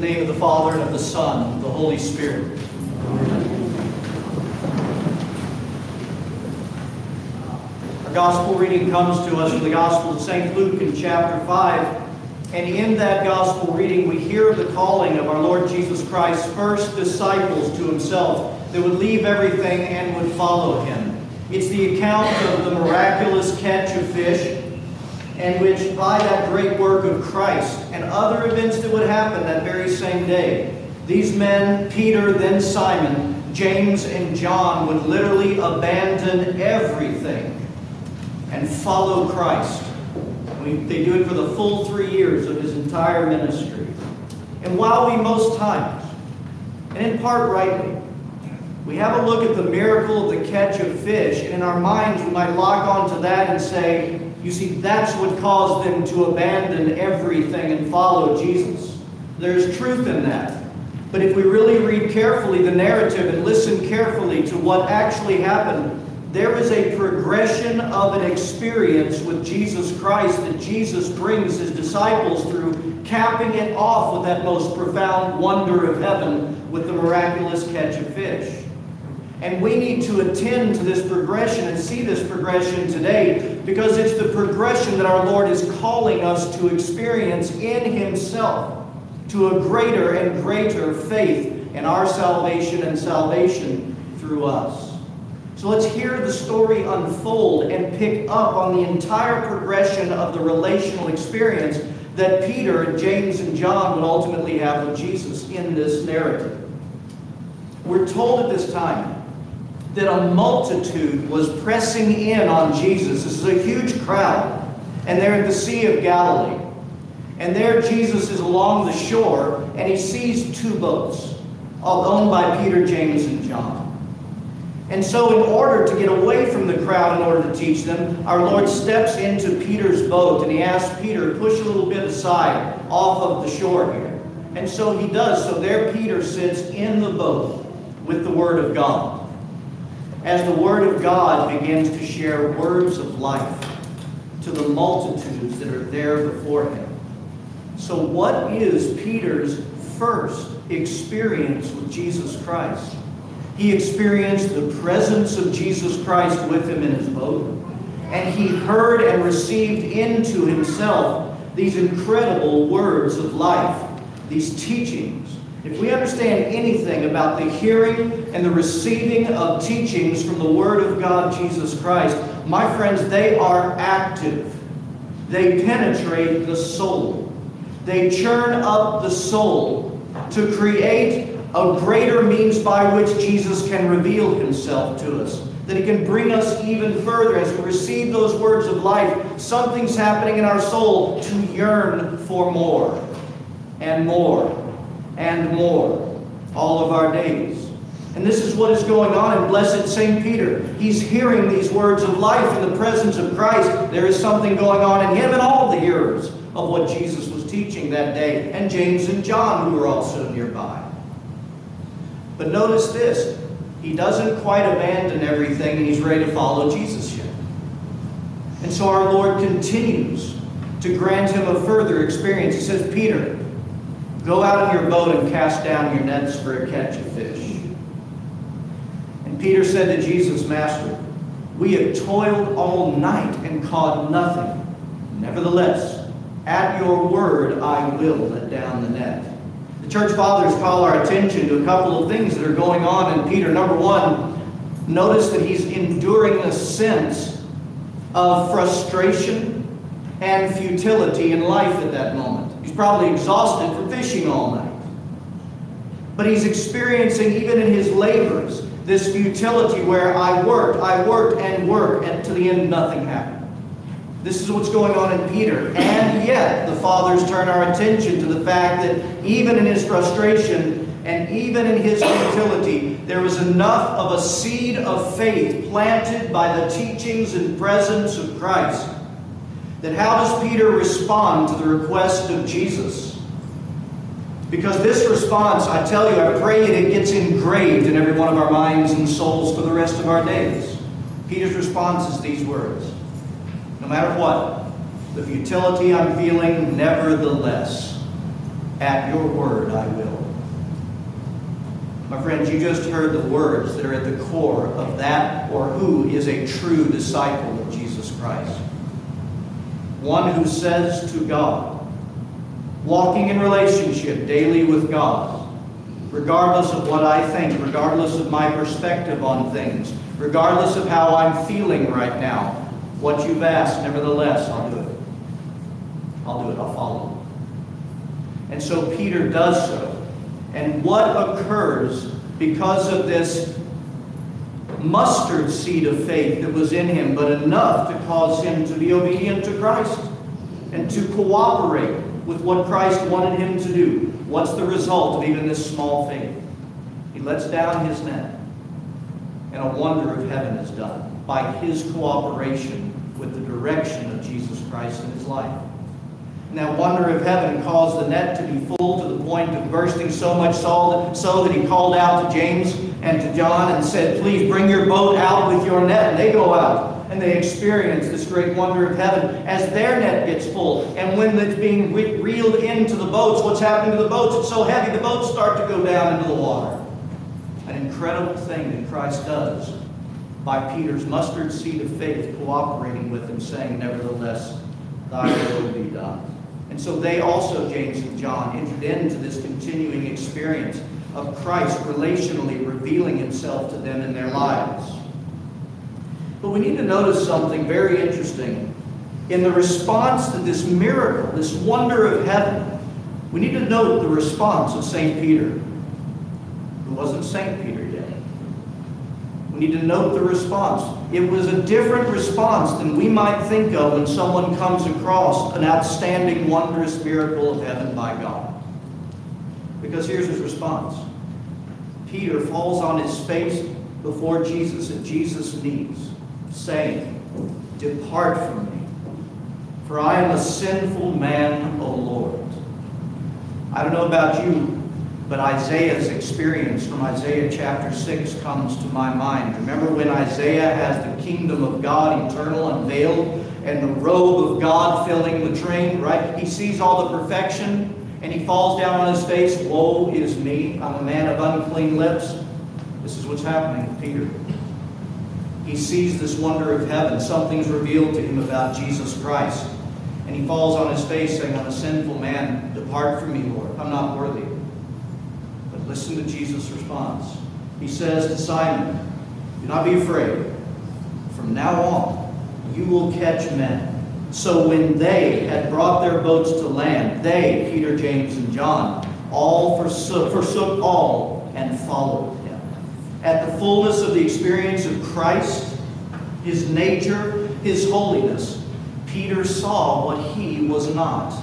the name of the Father, and of the Son, and of the Holy Spirit. Our gospel reading comes to us from the Gospel of St. Luke in chapter 5. And in that gospel reading, we hear the calling of our Lord Jesus Christ's first disciples to himself that would leave everything and would follow him. It's the account of the miraculous catch of fish, and which by that great work of Christ and other events that would happen that very same day, these men, Peter, then Simon, James, and John, would literally abandon everything and follow Christ. We, they do it for the full three years of his entire ministry. And while we most times, and in part rightly, we have a look at the miracle of the catch of fish, and in our minds we might lock onto that and say, you see, that's what caused them to abandon everything and follow Jesus. There's truth in that. But if we really read carefully the narrative and listen carefully to what actually happened, there is a progression of an experience with Jesus Christ that Jesus brings his disciples through, capping it off with that most profound wonder of heaven with the miraculous catch of fish. And we need to attend to this progression and see this progression today because it's the progression that our Lord is calling us to experience in Himself to a greater and greater faith in our salvation and salvation through us. So let's hear the story unfold and pick up on the entire progression of the relational experience that Peter, and James, and John would ultimately have with Jesus in this narrative. We're told at this time that a multitude was pressing in on Jesus. This is a huge crowd, and they're at the Sea of Galilee. And there Jesus is along the shore, and he sees two boats, owned by Peter, James, and John. And so, in order to get away from the crowd, in order to teach them, our Lord steps into Peter's boat and he asks Peter push a little bit aside off of the shore here. And so he does. So there Peter sits in the boat with the Word of God. As the Word of God begins to share words of life to the multitudes that are there before him. So, what is Peter's first experience with Jesus Christ? He experienced the presence of Jesus Christ with him in his boat, and he heard and received into himself these incredible words of life, these teachings. If we understand anything about the hearing and the receiving of teachings from the Word of God, Jesus Christ, my friends, they are active. They penetrate the soul. They churn up the soul to create a greater means by which Jesus can reveal himself to us. That he can bring us even further as we receive those words of life. Something's happening in our soul to yearn for more and more and more all of our days. And this is what is going on in blessed St. Peter. He's hearing these words of life in the presence of Christ. There is something going on in him and all the hearers of what Jesus was teaching that day, and James and John, who were also nearby. But notice this he doesn't quite abandon everything and he's ready to follow Jesus yet. And so our Lord continues to grant him a further experience. He says, Peter, go out in your boat and cast down your nets for a catch of fish. And Peter said to Jesus, Master, we have toiled all night and caught nothing. Nevertheless, at your word I will let down the net. The church fathers call our attention to a couple of things that are going on in Peter. Number one, notice that he's enduring a sense of frustration and futility in life at that moment. He's probably exhausted from fishing all night. But he's experiencing, even in his labors, this futility where I worked, I worked and worked, and to the end nothing happened. This is what's going on in Peter. And yet, the fathers turn our attention to the fact that even in his frustration and even in his futility, there was enough of a seed of faith planted by the teachings and presence of Christ. That how does Peter respond to the request of Jesus? Because this response, I tell you, I pray that it gets engraved in every one of our minds and souls for the rest of our days. Peter's response is these words no matter what, the futility I'm feeling, nevertheless, At your word I will. My friends, you just heard the words that are at the core of that or who is a true disciple of Jesus Christ. One who says to God, walking in relationship daily with God, regardless of what I think, regardless of my perspective on things, regardless of how I'm feeling right now, what you've asked, nevertheless, I'll do it. I'll do it. I'll follow. And so Peter does so. And what occurs because of this mustard seed of faith that was in him, but enough to cause him to be obedient to Christ and to cooperate with what Christ wanted him to do. What's the result of even this small faith? He lets down his net, and a wonder of heaven is done by his cooperation with the direction of Jesus Christ in his life. And that wonder of heaven caused the net to be full to the point of bursting so much so that he called out to James and to John and said, Please bring your boat out with your net. And they go out and they experience this great wonder of heaven as their net gets full. And when it's being re- reeled into the boats, what's happening to the boats? It's so heavy, the boats start to go down into the water. An incredible thing that Christ does by Peter's mustard seed of faith cooperating with him, saying, Nevertheless, thy will be done. And so they also, James and John, entered into this continuing experience of Christ relationally revealing himself to them in their lives. But we need to notice something very interesting. In the response to this miracle, this wonder of heaven, we need to note the response of St. Peter, who wasn't St. Peter yet. We need to note the response. It was a different response than we might think of when someone comes across an outstanding, wondrous miracle of heaven by God. Because here's his response Peter falls on his face before Jesus at Jesus' knees, saying, Depart from me, for I am a sinful man, O Lord. I don't know about you, but Isaiah's experience from Isaiah chapter 6 comes to my mind. Remember when Isaiah has the kingdom of God eternal unveiled and the robe of God filling the train, right? He sees all the perfection and he falls down on his face. Woe is me. I'm a man of unclean lips. This is what's happening to Peter. He sees this wonder of heaven. Something's revealed to him about Jesus Christ. And he falls on his face saying, I'm a sinful man. Depart from me, Lord. I'm not worthy. But listen to Jesus' response. He says to Simon, Do not be afraid. From now on, you will catch men. So when they had brought their boats to land, they, Peter, James, and John, all forsook, forsook all and followed him. At the fullness of the experience of Christ, his nature, his holiness, Peter saw what he was not.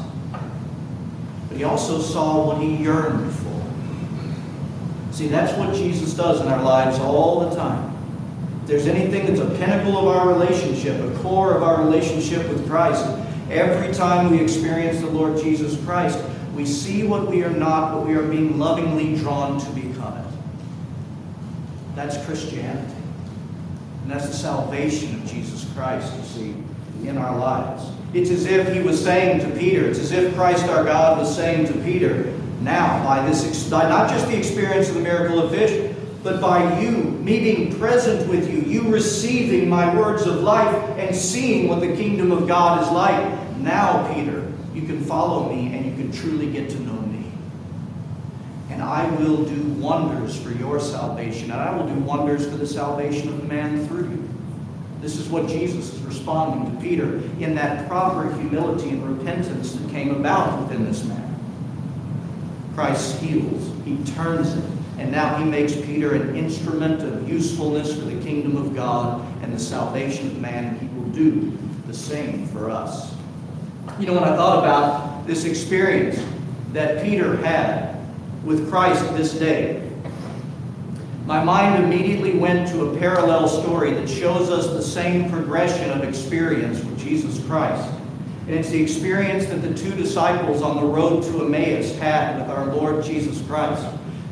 But he also saw what he yearned for. See, that's what Jesus does in our lives all the time. There's anything that's a pinnacle of our relationship, a core of our relationship with Christ, every time we experience the Lord Jesus Christ, we see what we are not, but we are being lovingly drawn to become it. That's Christianity. And that's the salvation of Jesus Christ, you see, in our lives. It's as if he was saying to Peter, it's as if Christ our God was saying to Peter, now by this, not just the experience of the miracle of fish, but by you, me being present with you, you receiving my words of life and seeing what the kingdom of God is like. Now, Peter, you can follow me and you can truly get to know me. And I will do wonders for your salvation, and I will do wonders for the salvation of man through you. This is what Jesus is responding to Peter in that proper humility and repentance that came about within this man. Christ heals, he turns it, and now he makes Peter an instrument of usefulness for the kingdom of God and the salvation of man, and he will do the same for us. You know, when I thought about this experience that Peter had with Christ this day, my mind immediately went to a parallel story that shows us the same progression of experience with Jesus Christ. And it's the experience that the two disciples on the road to Emmaus had with our Lord Jesus Christ.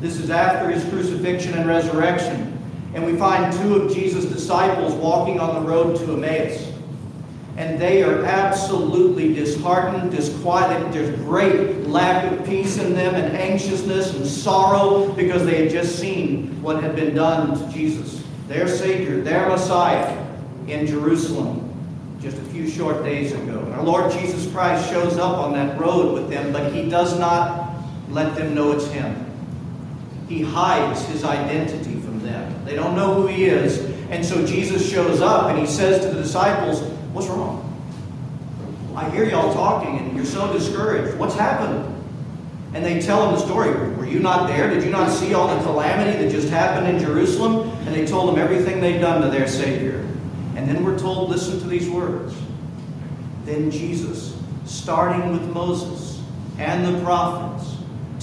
This is after his crucifixion and resurrection. And we find two of Jesus' disciples walking on the road to Emmaus. and they are absolutely disheartened, disquieted. There's great lack of peace in them and anxiousness and sorrow because they had just seen what had been done to Jesus, their Savior, their Messiah, in Jerusalem just a few short days ago. And our Lord Jesus Christ shows up on that road with them, but he does not let them know it's him. He hides his identity from them. They don't know who he is. And so Jesus shows up and he says to the disciples, What's wrong? I hear y'all talking and you're so discouraged. What's happened? And they tell him the story. Were you not there? Did you not see all the calamity that just happened in Jerusalem? And they told him everything they'd done to their Savior. And then we're told, listen to these words. Then Jesus, starting with Moses and the prophets,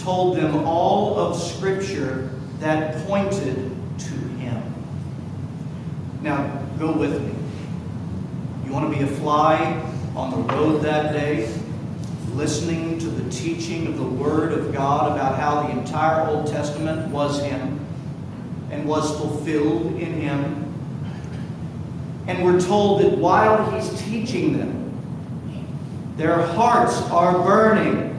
told them all of Scripture that pointed to him. Now, go with me. You want to be a fly on the road that day, listening to the teaching of the Word of God about how the entire Old Testament was Him and was fulfilled in Him. And we're told that while He's teaching them, their hearts are burning.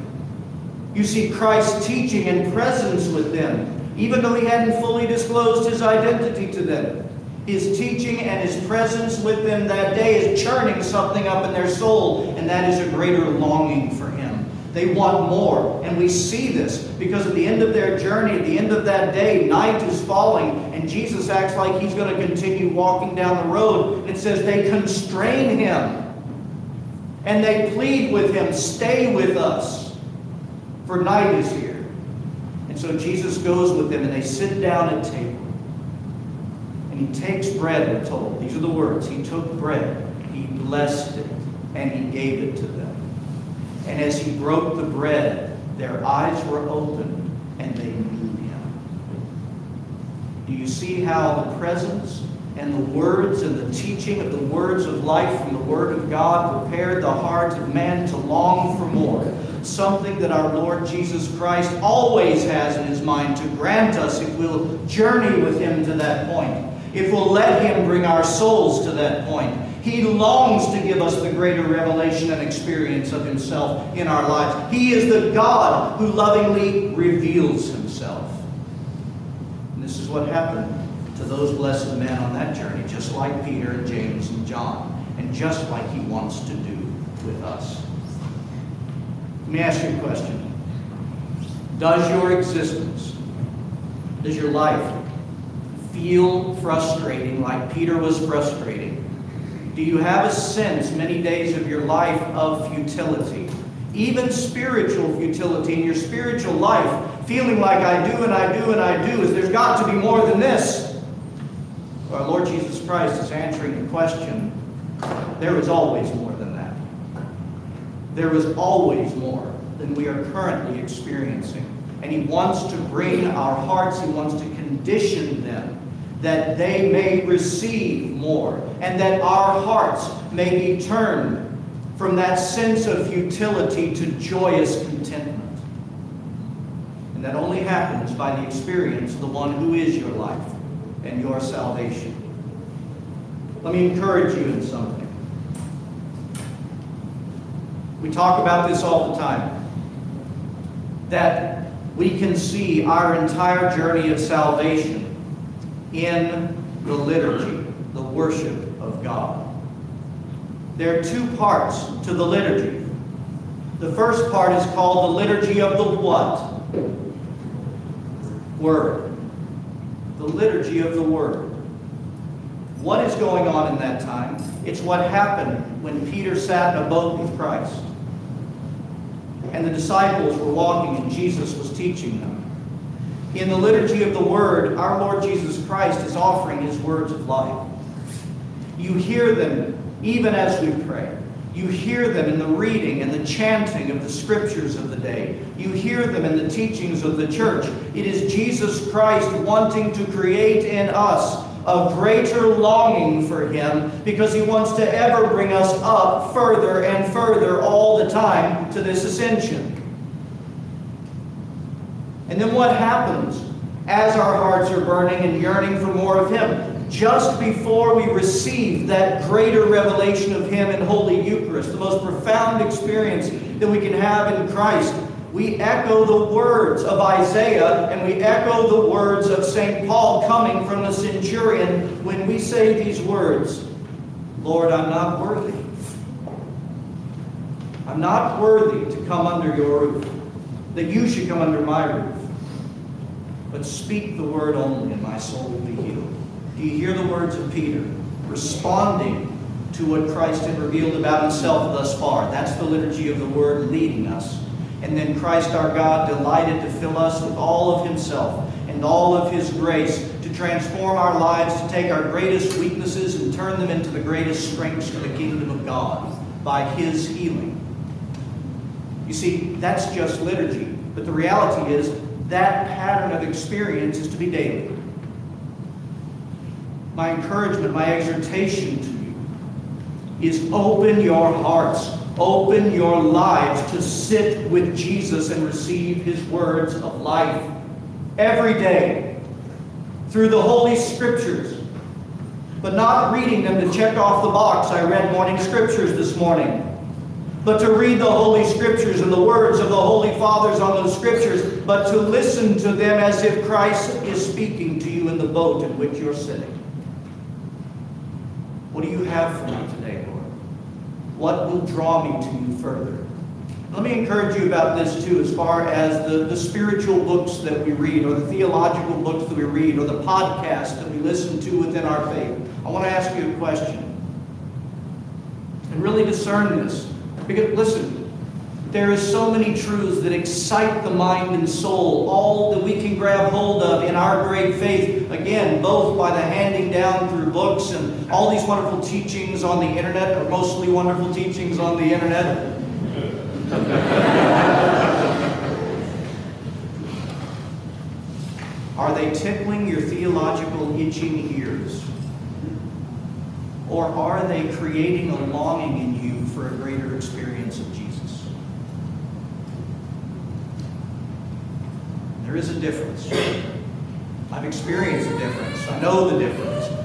You see Christ's teaching and presence with them, even though He hadn't fully disclosed His identity to them. His teaching and his presence with them that day is churning something up in their soul, and that is a greater longing for him. They want more. And we see this because at the end of their journey, at the end of that day, night is falling, and Jesus acts like he's going to continue walking down the road. It says they constrain him. And they plead with him, Stay with us, for night is here. And so Jesus goes with them, and they sit down at table. And he takes bread, we're told. These are the words. He took bread, he blessed it, and he gave it to them. And as he broke the bread, their eyes were opened and they knew him. Do you see how the presence and the words and the teaching of the words of life from the Word of God prepared the heart of man to long for more? Something that our Lord Jesus Christ always has in his mind to grant us if we'll journey with him to that point if we'll let Him bring our souls to that point. He longs to give us the greater revelation and experience of Himself in our lives. He is the God who lovingly reveals Himself. And this is what happened to those blessed men on that journey, just like Peter and James and John, and just like He wants to do with us. Let me ask you a question. Does your existence, does your life feel frustrating like Peter was frustrating? Do you have a sense many days of your life of futility? Even spiritual futility in your spiritual life, feeling like I do and I do and I do, is there's got to be more than this. Our Lord Jesus Christ is answering the question there is always more than. There is always more than we are currently experiencing. And He wants to bring our hearts, He wants to condition them that they may receive more, and that our hearts may be turned from that sense of futility to joyous contentment. And that only happens by the experience of the one who is your life and your salvation. Let me encourage you in something. We talk about this all the time. That we can see our entire journey of salvation in the liturgy, the worship of God. There are two parts to the liturgy. The first part is called the liturgy of the what? Word. The liturgy of the Word. What is going on in that time? It's what happened when Peter sat in a boat with Christ. And the disciples were walking and Jesus was teaching them. In the liturgy of the Word, our Lord Jesus Christ is offering His words of life. You hear them even as we pray. You hear them in the reading and the chanting of the scriptures of the day. You hear them in the teachings of the church. It is Jesus Christ wanting to create in us a greater longing for Him because He wants to ever bring us up further and further all the time to this ascension. And then what happens as our hearts are burning and yearning for more of Him? just before we receive that greater revelation of Him in Holy Eucharist, the most profound experience that we can have in Christ, we echo the words of Isaiah and we echo the words of St. Paul coming from the centurion when we say these words Lord, I'm not worthy. I'm not worthy to come under your roof, that you should come under my roof. But speak the word only, and my soul will be healed. Do you hear the words of Peter responding to what Christ had revealed about himself thus far? That's the liturgy of the word leading us. And then Christ our God delighted to fill us with all of himself and all of his grace to transform our lives, to take our greatest weaknesses and turn them into the greatest strengths for the kingdom of God by his healing. You see, that's just liturgy. But the reality is that pattern of experience is to be daily. My encouragement, my exhortation to you is open your hearts, open your lives to sit with Jesus and receive his words of life every day through the Holy Scriptures, but not reading them to check off the box. I read morning scriptures this morning but to read the Holy Scriptures and the words of the Holy Fathers on those Scriptures, but to listen to them as if Christ is speaking to you in the boat in which you're sitting. What do you have for me today, Lord? What will draw me to you further? Let me encourage you about this too, as far as the, the spiritual books that we read, or the theological books that we read, or the podcasts that we listen to within our faith. I want to ask you a question. And really discern this. Because, listen, there is so many truths that excite the mind and soul, all that we can grab hold of in our great faith, again, both by the handing down through books and all these wonderful teachings on the internet, are mostly wonderful teachings on the internet. Are they tickling your theological itching ears? Or are they creating a longing in you for a greater experience of Jesus? There is a difference. I've experienced the difference. I know the difference.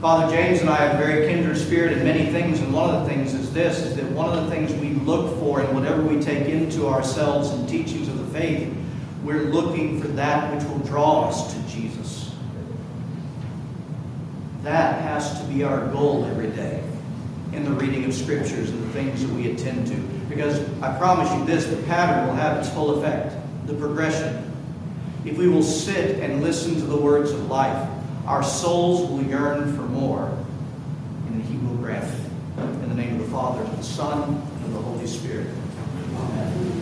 Father James and I have a very kindred spirit in many things, and one of the things is this, is that one of the things we look for in whatever we take into ourselves in teachings of the faith, we're looking for that which will draw us to Jesus. That has to be our goal every day in the reading of scriptures and the things that we attend to. Because I promise you this, the pattern will have its full effect, the progression. If we will sit and listen to the words of life, our souls will yearn for more, and He will grant it. In the name of the Father, and the Son, and the Holy Spirit. Amen.